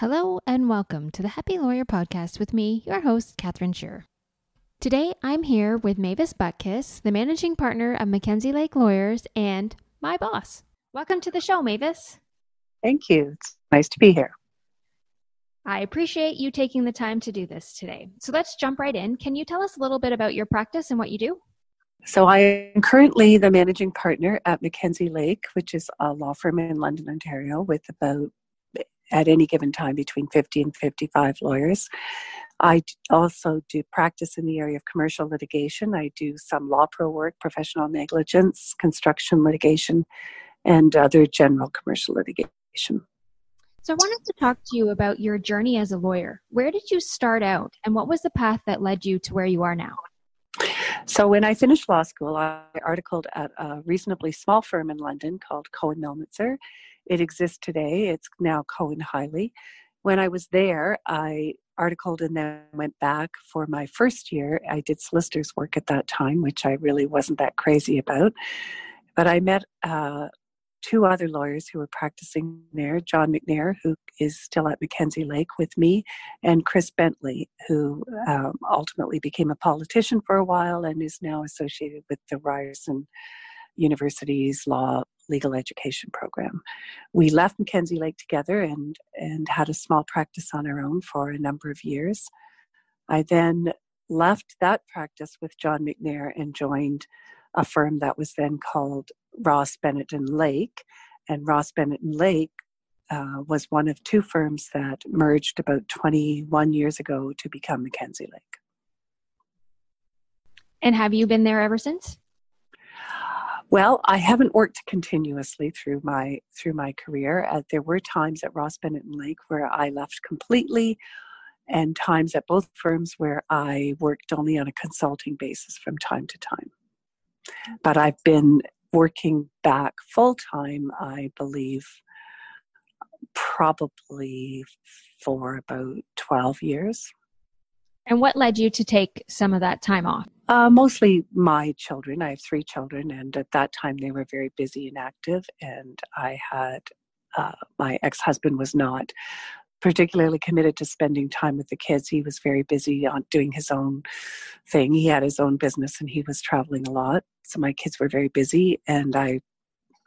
Hello and welcome to the Happy Lawyer Podcast with me, your host, Catherine Shearer. Today I'm here with Mavis Butkus, the managing partner of McKenzie Lake Lawyers and my boss. Welcome to the show, Mavis. Thank you. It's nice to be here. I appreciate you taking the time to do this today. So let's jump right in. Can you tell us a little bit about your practice and what you do? So, I am currently the managing partner at McKenzie Lake, which is a law firm in London, Ontario, with about at any given time between 50 and 55 lawyers. I also do practice in the area of commercial litigation. I do some LawPRO work, professional negligence, construction litigation, and other general commercial litigation. So, I wanted to talk to you about your journey as a lawyer. Where did you start out, and what was the path that led you to where you are now? So, when I finished law school, I articled at a reasonably small firm in London called Cohen Melnitzer it exists today. It's now Cohen Highley. When I was there, I articled and then went back for my first year. I did solicitor's work at that time, which I really wasn't that crazy about. But I met uh, two other lawyers who were practicing there John McNair, who is still at McKenzie Lake with me, and Chris Bentley, who um, ultimately became a politician for a while and is now associated with the Ryerson University's law legal education program. We left McKenzie Lake together and, and had a small practice on our own for a number of years. I then left that practice with John McNair and joined a firm that was then called Ross Bennett and Lake. And Ross Bennett and Lake uh, was one of two firms that merged about 21 years ago to become McKenzie Lake. And have you been there ever since? Well, I haven't worked continuously through my through my career. Uh, there were times at Ross Bennett and Lake where I left completely, and times at both firms where I worked only on a consulting basis from time to time. But I've been working back full time, I believe, probably for about 12 years. And what led you to take some of that time off? Uh, mostly my children. I have three children, and at that time they were very busy and active. And I had uh, my ex husband was not particularly committed to spending time with the kids. He was very busy on doing his own thing. He had his own business, and he was traveling a lot. So my kids were very busy, and I,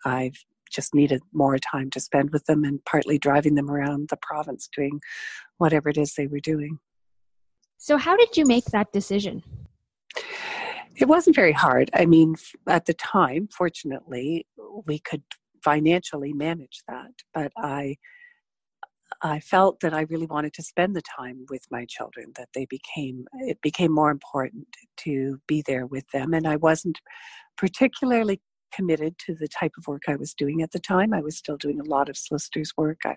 I just needed more time to spend with them, and partly driving them around the province doing whatever it is they were doing. So, how did you make that decision? It wasn't very hard. I mean, at the time, fortunately, we could financially manage that, but I I felt that I really wanted to spend the time with my children, that they became, it became more important to be there with them. And I wasn't particularly committed to the type of work I was doing at the time. I was still doing a lot of solicitor's work. I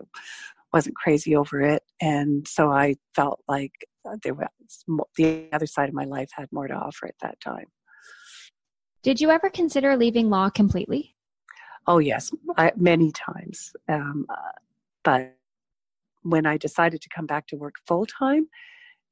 wasn't crazy over it. And so I felt like there was the other side of my life had more to offer at that time. Did you ever consider leaving law completely? Oh yes, I, many times. Um, uh, but when I decided to come back to work full time,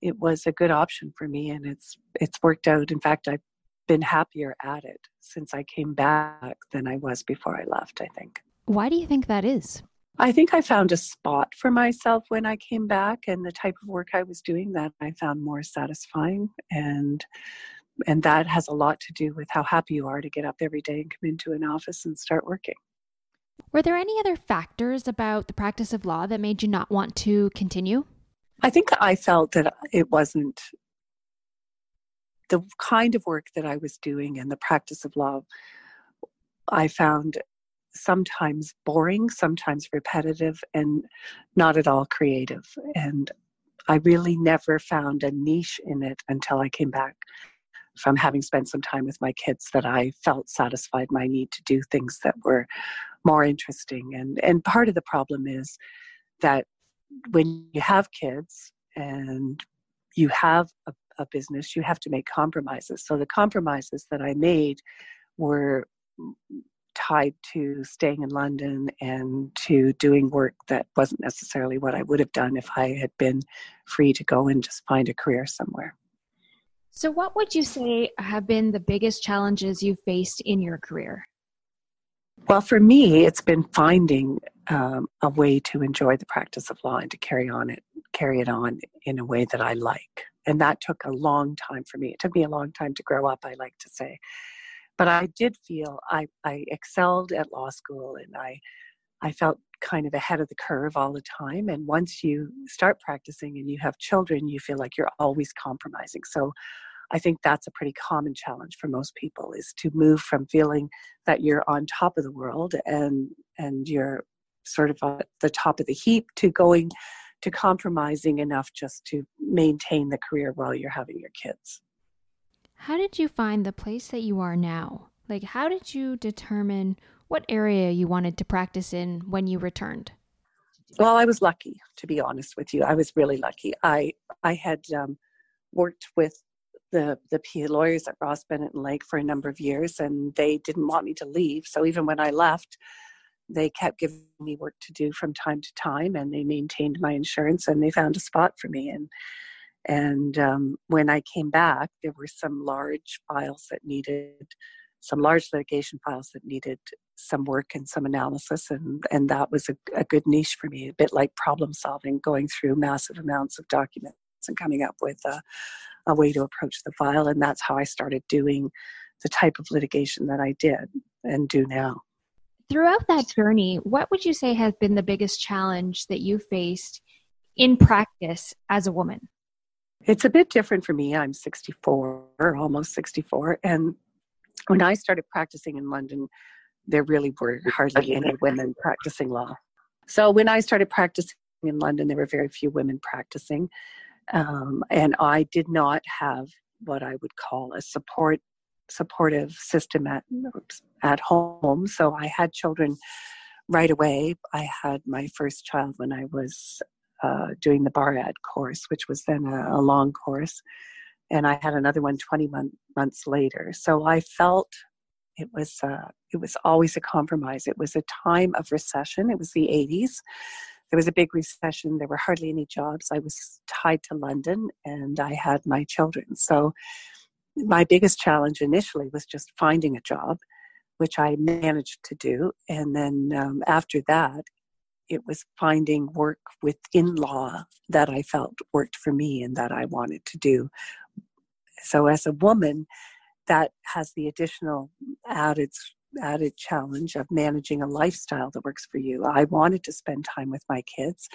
it was a good option for me, and it's it's worked out. In fact, I've been happier at it since I came back than I was before I left. I think. Why do you think that is? I think I found a spot for myself when I came back and the type of work I was doing that I found more satisfying and and that has a lot to do with how happy you are to get up every day and come into an office and start working. Were there any other factors about the practice of law that made you not want to continue? I think I felt that it wasn't the kind of work that I was doing and the practice of law I found sometimes boring, sometimes repetitive, and not at all creative. And I really never found a niche in it until I came back from having spent some time with my kids that I felt satisfied my need to do things that were more interesting. And and part of the problem is that when you have kids and you have a, a business, you have to make compromises. So the compromises that I made were tied to staying in London and to doing work that wasn't necessarily what I would have done if I had been free to go and just find a career somewhere. So, what would you say have been the biggest challenges you've faced in your career? Well, for me, it's been finding um, a way to enjoy the practice of law and to carry on it, carry it on in a way that I like. And that took a long time for me. It took me a long time to grow up, I like to say. But I did feel I, I excelled at law school and I I felt kind of ahead of the curve all the time. And once you start practicing and you have children, you feel like you're always compromising. So I think that's a pretty common challenge for most people is to move from feeling that you're on top of the world and and you're sort of at the top of the heap to going to compromising enough just to maintain the career while you're having your kids. How did you find the place that you are now? Like how did you determine what area you wanted to practice in when you returned? Well, I was lucky, to be honest with you. I was really lucky. I I had um, worked with the the PA lawyers at Ross Bennett and Lake for a number of years, and they didn't want me to leave. So even when I left, they kept giving me work to do from time to time, and they maintained my insurance, and they found a spot for me. And and um, when I came back, there were some large files that needed some large litigation files that needed some work and some analysis and and that was a, a good niche for me a bit like problem solving going through massive amounts of documents and coming up with a, a way to approach the file. And that's how I started doing the type of litigation that I did and do now. Throughout that journey, what would you say has been the biggest challenge that you faced in practice as a woman? It's a bit different for me. I'm 64, almost 64. And when I started practicing in London, there really were hardly any women practicing law. So when I started practicing in London, there were very few women practicing. Um, and I did not have what I would call a support supportive system at at home. So I had children right away. I had my first child when I was uh, doing the BARAD course, which was then a, a, long course, and I had another one 20 month, months later. So I felt it was uh, it was always a compromise. It was a time of recession. It was the 80s, there was a big recession. There were hardly any jobs. I was tied to London and I had my children. So my biggest challenge initially was just finding a job, which I managed to do. And then um, after that, it was finding work within law that I felt worked for me and that I wanted to do. So as a woman, that has the additional added added challenge of managing a lifestyle that works for you. I wanted to spend time with my kids.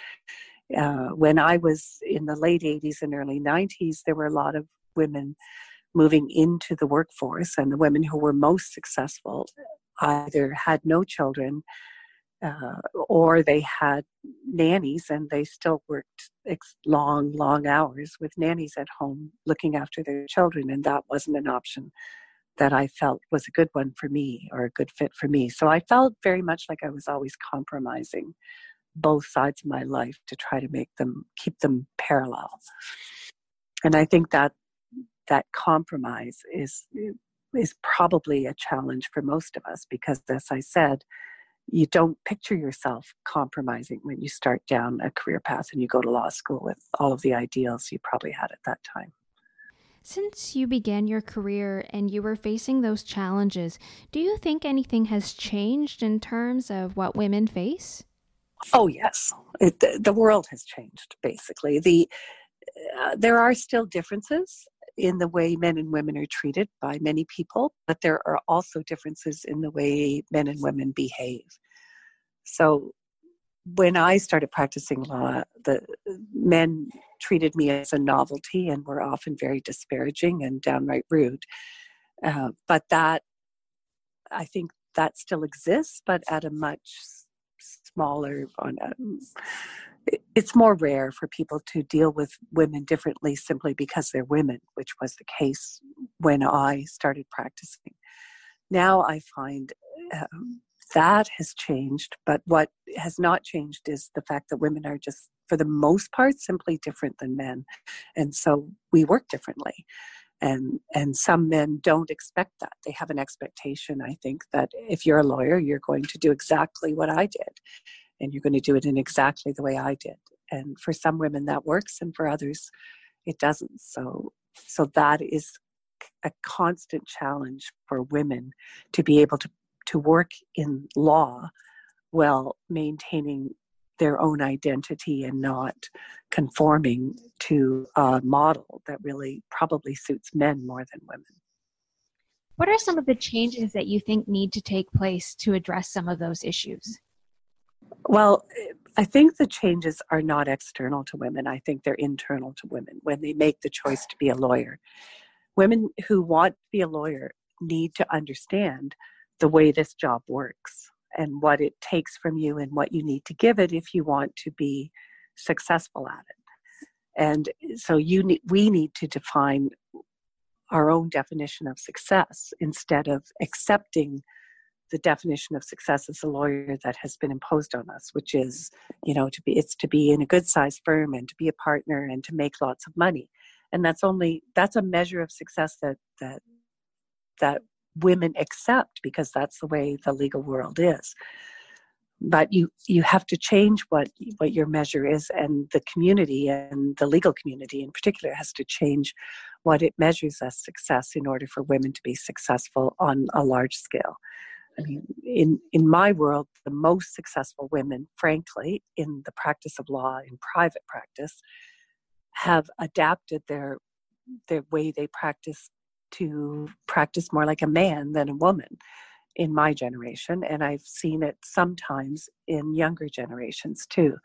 Uh, when I was in the late 80s and early 90s, there were a lot of women moving into the workforce, and the women who were most successful either had no children uh, or they had nannies and they still worked ex- long, long hours with nannies at home looking after their children, and that wasn't an option that I felt was a good one for me or a good fit for me. So I felt very much like I was always compromising both sides of my life to try to make them keep them parallel. And I think that that compromise is is probably a challenge for most of us because as I said, you don't picture yourself compromising when you start down a career path and you go to law school with all of the ideals you probably had at that time. Since you began your career and you were facing those challenges, do you think anything has changed in terms of what women face? Oh yes, it, the world has changed. Basically, the uh, there are still differences in the way men and women are treated by many people, but there are also differences in the way men and women behave. So when I started practicing law, the men treated me as a novelty and were often very disparaging and downright rude. Uh, but that, I think that still exists, but at a much smaller, on a, it's more rare for people to deal with women differently simply because they're women, which was the case when I started practicing. Now I find um, that has changed, but what has not changed is the fact that women are just, for the most part, simply different than men. And so we work differently. And, and some men don't expect that. They have an expectation, I think, that if you're a lawyer, you're going to do exactly what I did. And you're going to do it in exactly the way I did. And for some women, that works, and for others, it doesn't. So, so that is a constant challenge for women to be able to to work in law while maintaining their own identity and not conforming to a model that really probably suits men more than women. What are some of the changes that you think need to take place to address some of those issues? Well, I think the changes are not external to women. I think they're internal to women when they make the choice to be a lawyer. Women who want to be a lawyer need to understand the way this job works and what it takes from you and what you need to give it if you want to be successful at it. And so you need, we need to define our own definition of success instead of accepting the definition of success as a lawyer that has been imposed on us, which is, you know, to be it's to be in a good sized firm and to be a partner and to make lots of money. And that's only that's a measure of success that that that women accept because that's the way the legal world is but you you have to change what what your measure is and the community and the legal community in particular has to change what it measures as success in order for women to be successful on a large scale i mean in in my world the most successful women frankly in the practice of law in private practice have adapted their their way they practice to practice more like a man than a woman in my generation. And i've seen it sometimes in younger generations too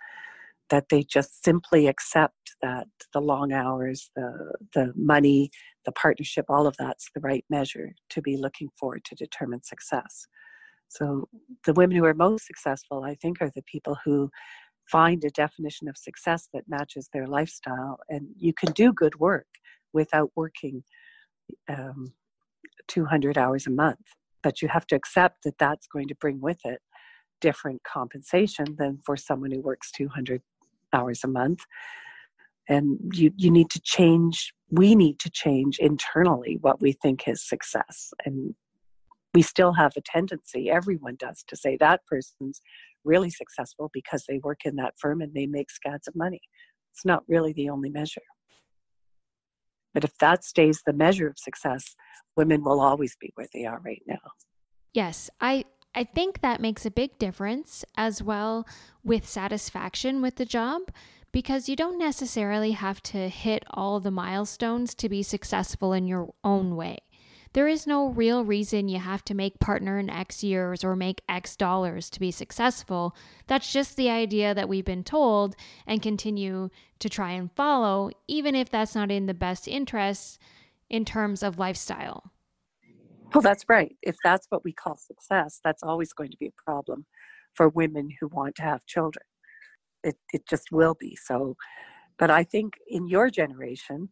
that they just simply accept that the long hours the the money the partnership all of that's the right measure to be looking for to determine success so the women who are most successful i think are the people who find a definition of success that matches their lifestyle and you can do good work without working um, 200 hours a month. But you have to accept that that's going to bring with it different compensation than for someone who works 200 hours a month. And you, you need to change, we need to change internally what we think is success. And we still have a tendency, everyone does, to say that person's really successful because they work in that firm and they make scads of money. It's not really the only measure. But if that stays the measure of success, women will always be where they are right now. Yes, I I think that makes a big difference as well with satisfaction with the job because you don't necessarily have to hit all the milestones to be successful in your own way. There is no real reason you have to make partner in X years or make X dollars to be successful. That's just the idea that we've been told and continue to try and follow, even if that's not in the best interests in terms of lifestyle. Well, that's right. If that's what we call success, that's always going to be a problem for women who want to have children. It, it just will be. So, but I think in your generation,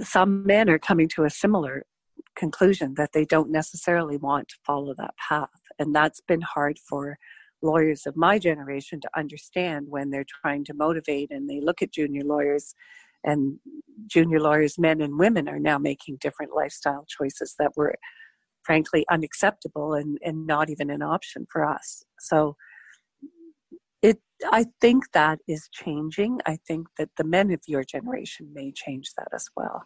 some men are coming to a similar conclusion that they don't necessarily want to follow that path. And that's been hard for lawyers of my generation to understand when they're trying to motivate and they look at junior lawyers and junior lawyers men and women are now making different lifestyle choices that were frankly unacceptable and, and not even an option for us so it i think that is changing i think that the men of your generation may change that as well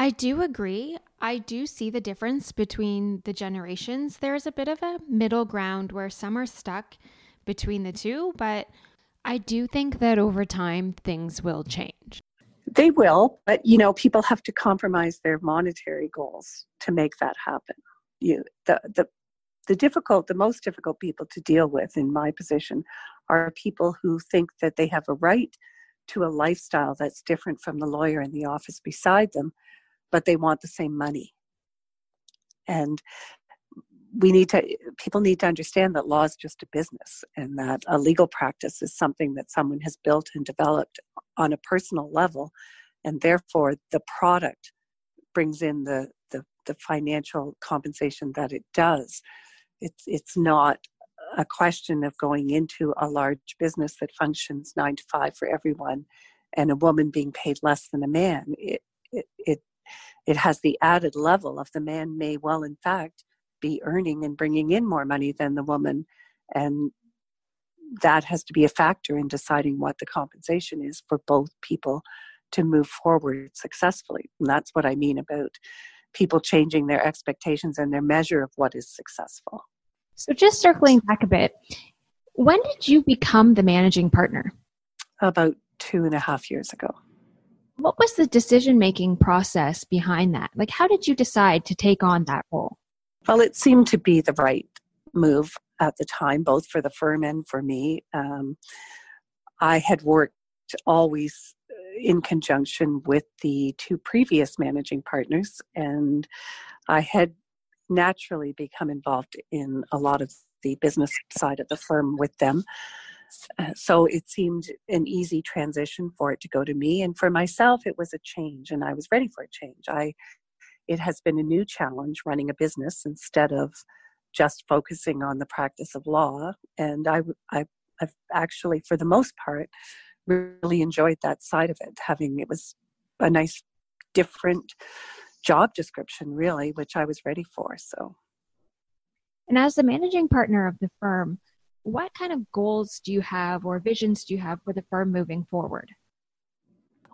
I do agree. I do see the difference between the generations. There's a bit of a middle ground where some are stuck between the two, but I do think that over time things will change. They will, but you know, people have to compromise their monetary goals to make that happen. You the the the difficult, the most difficult people to deal with in my position are people who think that they have a right to a lifestyle that's different from the lawyer in the office beside them but they want the same money. And we need to people need to understand that law is just a business and that a legal practice is something that someone has built and developed on a personal level and therefore the product brings in the the, the financial compensation that it does it's it's not a question of going into a large business that functions nine to five for everyone and a woman being paid less than a man it, it, it it has the added level of the man may well, in fact, be earning and bringing in more money than the woman. And that has to be a factor in deciding what the compensation is for both people to move forward successfully. And that's what I mean about people changing their expectations and their measure of what is successful. So, just circling back a bit, when did you become the managing partner? About two and a half years ago. What was the decision making process behind that? Like, how did you decide to take on that role? Well, it seemed to be the right move at the time, both for the firm and for me. Um, I had worked always in conjunction with the two previous managing partners, and I had naturally become involved in a lot of the business side of the firm with them. Uh, so it seemed an easy transition for it to go to me, and for myself, it was a change, and I was ready for a change. I it has been a new challenge running a business instead of just focusing on the practice of law, and I, I I've actually, for the most part, really enjoyed that side of it. Having it was a nice, different job description, really, which I was ready for. So, and as the managing partner of the firm, what kind of goals do you have or visions do you have for the firm moving forward?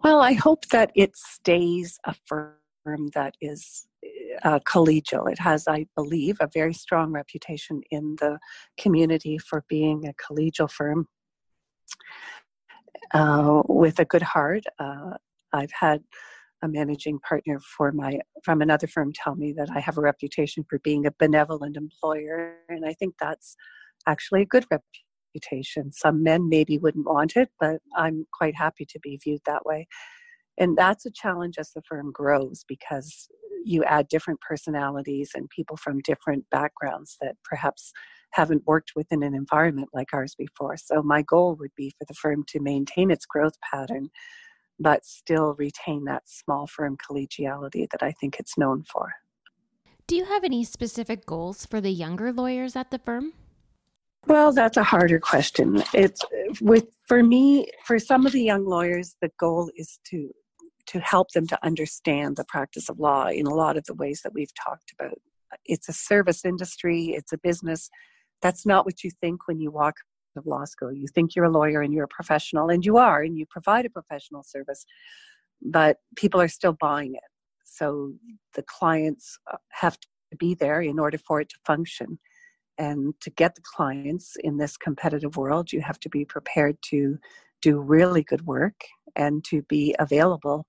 Well, I hope that it stays a firm that is uh, collegial. It has, I believe, a very strong reputation in the community for being a collegial firm uh, with a good heart. Uh, I've had a managing partner for my from another firm tell me that I have a reputation for being a benevolent employer, and I think that's actually a good reputation. Some men maybe wouldn't want it, but I'm quite happy to be viewed that way. And that's a challenge as the firm grows because you add different personalities and people from different backgrounds that perhaps haven't worked within an environment like ours before. So, my goal would be for the firm to maintain its growth pattern, but still retain that small firm collegiality that I think it's known for. Do you have any specific goals for the younger lawyers at the firm? Well, that's a harder question. It's with for me, for some of the young lawyers, the goal is to to help them to understand the practice of law in a lot of the ways that we've talked about. It's a service industry, it's a business. That's not what you think when you walk out of law school. You think you're a lawyer and you're a professional, and you are, and you provide a professional service, but people are still buying it. So the clients uh, have to be there in order for it to function. And to get the clients in this competitive world, you have to be prepared to do really good work and to be available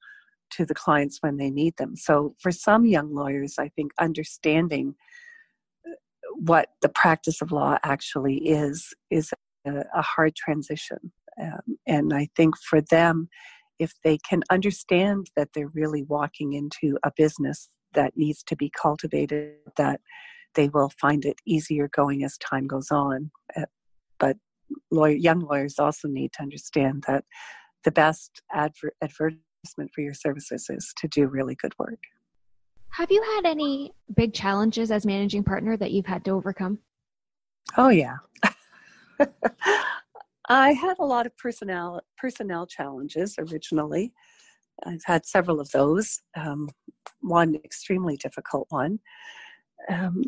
to the clients when they need them. So, for some young lawyers, I think understanding what the practice of law actually is is a, a hard transition. Um, and I think for them, if they can understand that they're really walking into a business that needs to be cultivated, that they will find it easier going as time goes on. Uh, but lawyer, young lawyers also need to understand that the best adver- advertisement for your services is to do really good work. Have you had any big challenges as managing partner that you've had to overcome? Oh yeah. I had a lot of personnel personnel challenges originally. I've had several of those. Um, one extremely difficult one, um,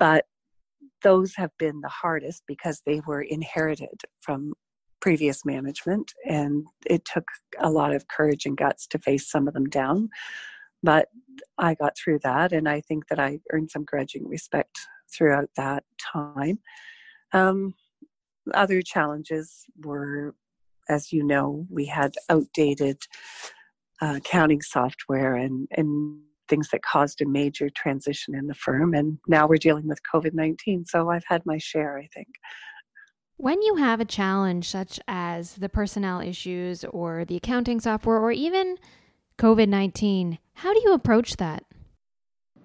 but those have been the hardest because they were inherited from previous management and it took a lot of courage and guts to face some of them down but i got through that and i think that i earned some grudging respect throughout that time um, other challenges were as you know we had outdated uh, accounting software and and things that caused a major transition in the firm. And now we're dealing with COVID 19. So I've had my share, I think. When you have a challenge such as the personnel issues or the accounting software or even COVID 19, how do you approach that?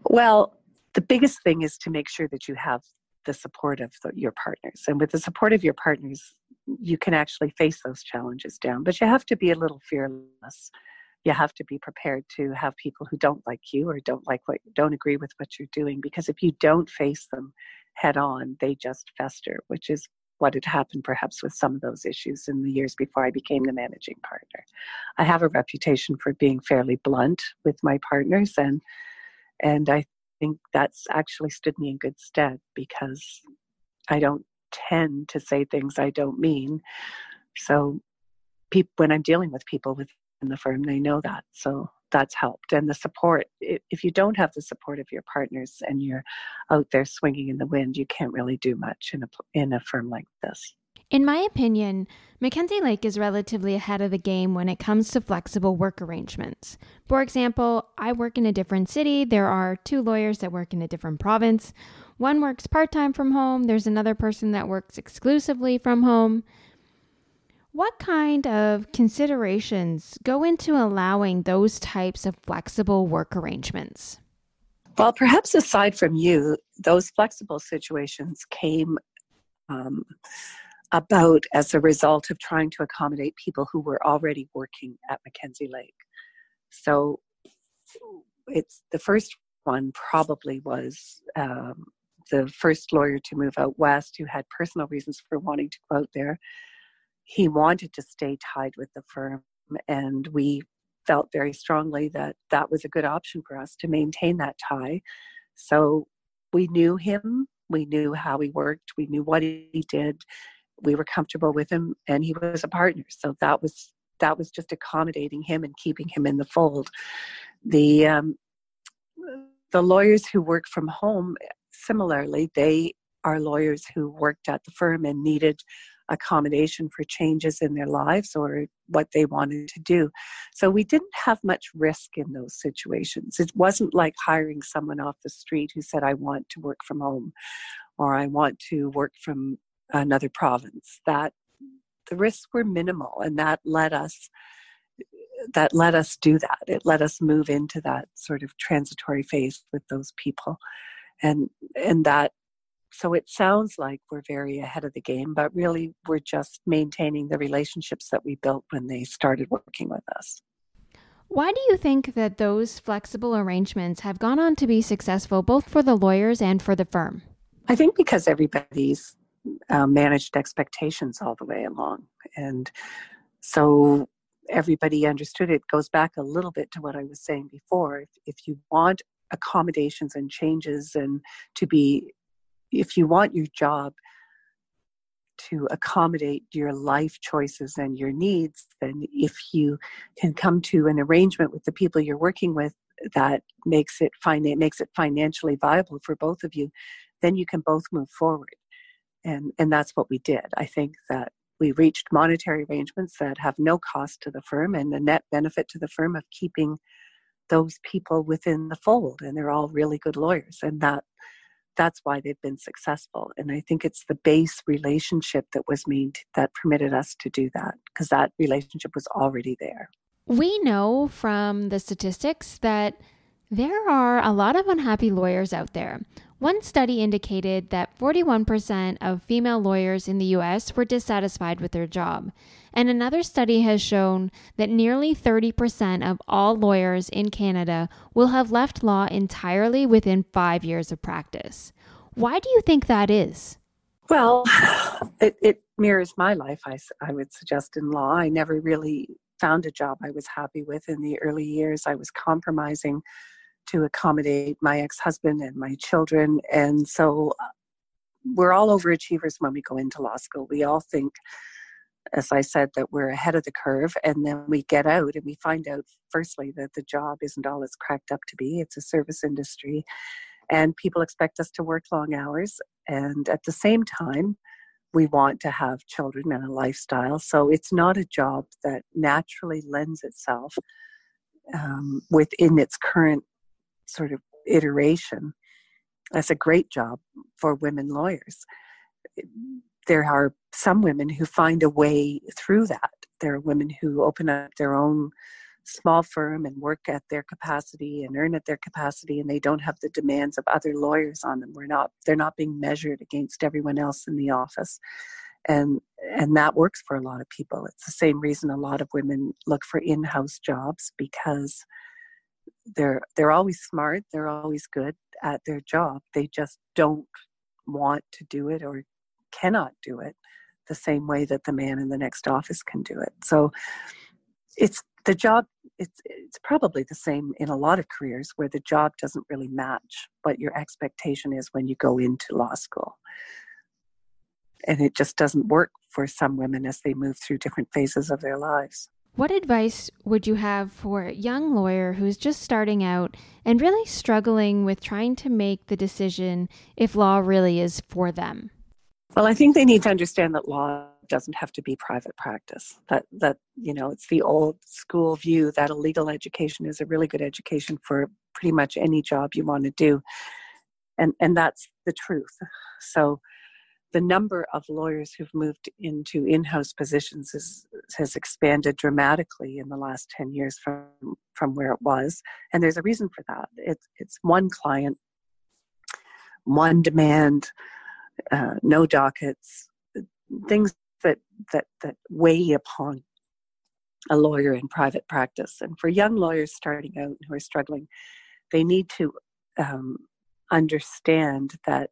Well, the biggest thing is to make sure that you have the support of the, your partners. And with the support of your partners, you can actually face those challenges down. But you have to be a little fearless you have to be prepared to have people who don't like you or don't like what don't agree with what you're doing because if you don't face them head on they just fester which is what had happened perhaps with some of those issues in the years before I became the managing partner. I have a reputation for being fairly blunt with my partners and and I think that's actually stood me in good stead because I don't tend to say things I don't mean. So when I'm dealing with people within the firm. They know that. So that's helped. And the support, if you don't have the support of your partners and you're out there swinging in the wind, you can't really do much in a, in a firm like this. In my opinion, McKenzie Lake is relatively ahead of the game when it comes to flexible work arrangements. For example, I work in a different city. There are two lawyers that work in a different province. One works part time from home, there's another person that works exclusively from home. What kind of considerations go into allowing those types of flexible work arrangements? Well, perhaps aside from you, those flexible situations came um, about as a result of trying to accommodate people who were already working at McKenzie Lake. So it's the first one probably was um, the first lawyer to move out west who had personal reasons for wanting to go out there. He wanted to stay tied with the firm, and we felt very strongly that that was a good option for us to maintain that tie. So we knew him, we knew how he worked, we knew what he did, we were comfortable with him and he was a partner so that was that was just accommodating him and keeping him in the fold the um, the lawyers who work from home similarly they are lawyers who worked at the firm and needed accommodation for changes in their lives or what they wanted to do. So we didn't have much risk in those situations. It wasn't like hiring someone off the street who said, I want to work from home or I want to work from another province that the risks were minimal and that let us that let us do that it let us move into that sort of transitory phase with those people and and that so it sounds like we're very ahead of the game but really we're just maintaining the relationships that we built when they started working with us why do you think that those flexible arrangements have gone on to be successful both for the lawyers and for the firm i think because everybody's uh, managed expectations all the way along. And so everybody understood it goes back a little bit to what I was saying before. If, if you want accommodations and changes and to be, if you want your job to accommodate your life choices and your needs, then if you can come to an arrangement with the people you're working with that makes it fin- makes it financially viable for both of you, then you can both move forward. And and that's what we did. I think that we reached monetary arrangements that have no cost to the firm and a net benefit to the firm of keeping those people within the fold and they're all really good lawyers and that that's why they've been successful. And i think it's the base relationship that was made that permitted us to do that because that relationship was already there. We know from the statistics that there are a lot of unhappy lawyers out there one study indicated that 41% of female lawyers in the US were dissatisfied with their job. And another study has shown that nearly 30% of all lawyers in Canada will have left law entirely within five years of practice. Why do you think that is? Well, it, it mirrors my life, I, I would suggest, in law. I never really found a job I was happy with in the early years. I was compromising to accommodate my ex husband and my children. And so uh, we're all overachievers when we go into law school. We all think, as I said, that we're ahead of the curve. And then we get out and we find out, firstly, that the job isn't all it's cracked up to be. It's a service industry. And people expect us to work long hours. And at the same time, we want to have children and a lifestyle. So it's not a job that naturally lends itself um, within its current sort of iteration. That's a great job for women lawyers. There are some women who find a way through that. There are women who open up their own small firm and work at their capacity and earn at their capacity and they don't have the demands of other lawyers on them we're not they're not being measured against everyone else in the office and and that works for a lot of people it's the same reason a lot of women look for in-house jobs because they're they're always smart they're always good at their job they just don't want to do it or cannot do it the same way that the man in the next office can do it. So it's the job it's it's probably the same in a lot of careers where the job doesn't really match what your expectation is when you go into law school. And it just doesn't work for some women as they move through different phases of their lives What advice would you have for a young lawyer who's just starting out and really struggling with trying to make the decision if law really is for them? Well, I think they need to understand that law doesn't have to be private practice. That that you know, it's the old school view that a legal education is a really good education for pretty much any job you want to do. And and that's the truth. So the number of lawyers who've moved into in-house positions is, has expanded dramatically in the last 10 years from, from where it was and there's a reason for that. It's, it's one client one demand uh, no dockets things that, that, that weigh upon a lawyer in private practice. And for young lawyers starting out who are struggling they need to um, understand that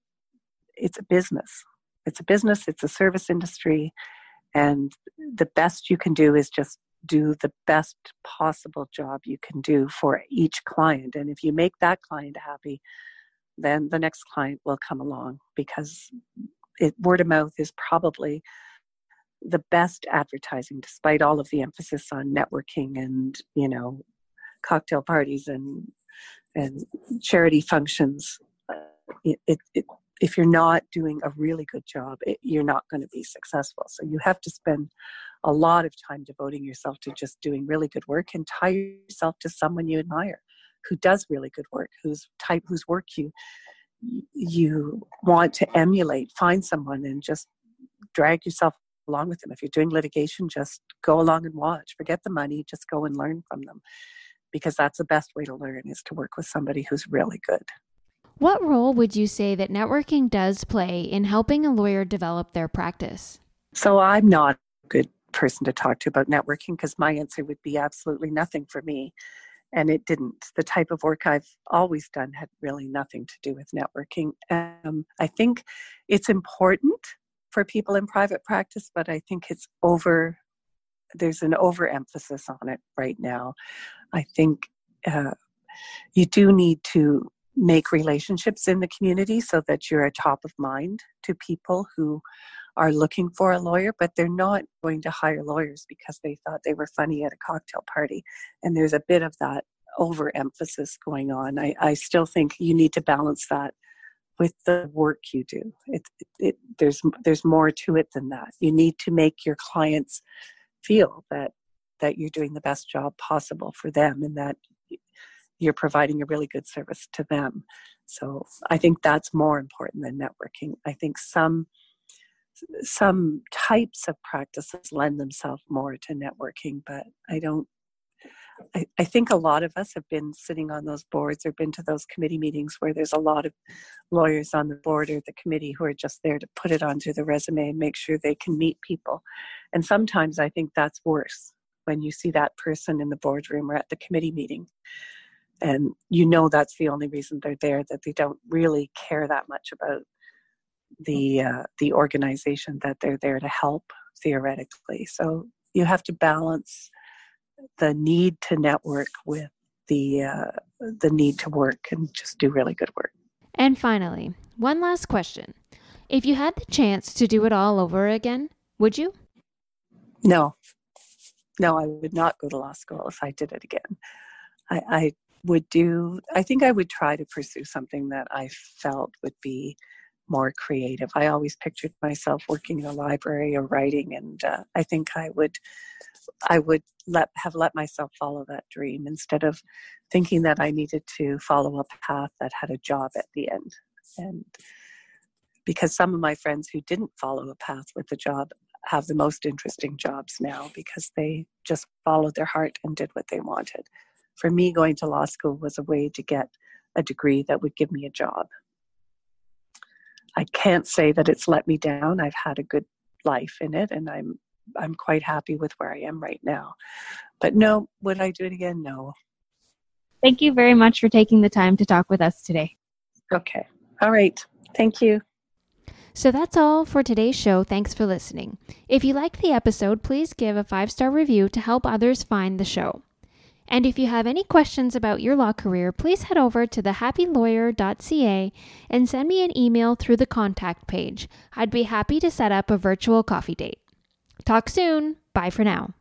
it's a business it's a business, it's a service industry, and the best you can do is just do the best possible job you can do for each client. And if you make that client happy, then the next client will come along because it, word of mouth is probably the best advertising despite all of the emphasis on networking and you know cocktail parties and and charity functions uh, it, it, it, if you're not doing a really good job, it, you're not going to be successful. So you have to spend a lot of time devoting yourself to just doing really good work and tie yourself to someone you admire who does really good work, whose type, whose work you you want to emulate. Find someone and just drag yourself along with them. If you're doing litigation, just go along and watch. Forget the money, just go and learn from them because that's the best way to learn is to work with somebody who's really good. What role would you say that networking does play in helping a lawyer develop their practice? So I'm not a good person to talk to about networking because my answer would be absolutely nothing for me. And it didn't. The type of work I've always done had really nothing to do with networking. Um, I think it's important for people in private practice, but I think it's over, there's an overemphasis on it right now. I think uh, you do need to make relationships in the community so that you're a top of mind to people who are looking for a lawyer, but they're not going to hire lawyers because they thought they were funny at a cocktail party. And there's a bit of that overemphasis going on. I, I still think you need to balance that with the work you do. It, it, it, there's there's more to it than that. You need to make your clients feel that that you're doing the best job possible for them, and that you're providing a really good service to them. So I think that's more important than networking. I think some some types of practices lend themselves more to networking, but I don't I, I, think a lot of us have been sitting on those boards or been to those committee meetings where there's a lot of lawyers on the board or the committee who are just there to put it onto the resume and make sure they can meet people. And sometimes I think that's worse when you see that person in the boardroom or at the committee meeting and you know that's the only reason they're there that they don't really care that much about the uh, the organization that they're there to help theoretically. So you have to balance the need to network with the uh, the need to work and just do really good work. And finally one last question. If you had the chance to do it all over again would you? No. No i would not go to law school if i did it again. I, I would do, I think I would try to pursue something that I felt would be more creative. I always pictured myself working in a library or writing, and uh, I think I would, I would let have let myself follow that dream instead of thinking that I needed to follow a path that had a job at the end. And because some of my friends who didn't follow a path with a job have the most interesting jobs now because they just followed their heart and did what they wanted for me, going to law school was a way to get a degree that would give me a job. I can't say that it's let me down. I've had a good life in it, and I'm I'm quite happy with where I am right now. But no, would I do it again? No. Thank you very much for taking the time to talk with us today. Okay. All right. Thank you. So that's all for today's show. Thanks for listening. If you liked the episode, please give a five star review to help others find the show. And if you have any questions about your law career, please head over to thehappylawyer.ca and send me an email through the contact page. I'd be happy to set up a virtual coffee date. Talk soon. Bye for now.